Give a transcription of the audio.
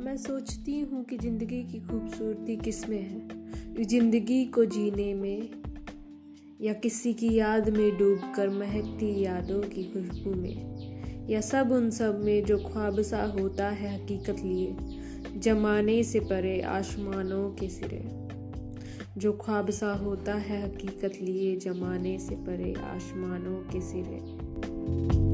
मैं सोचती हूँ कि ज़िंदगी की खूबसूरती किसमें है? ज़िंदगी को जीने में या किसी की याद में डूब कर महकती यादों की खुशबू में? या सब उन सब में जो ख्वाब सा होता है हकीकत लिए, जमाने से परे आसमानों के सिरे? जो ख्वाब सा होता है हकीकत लिए, जमाने से परे आसमानों के सिरे?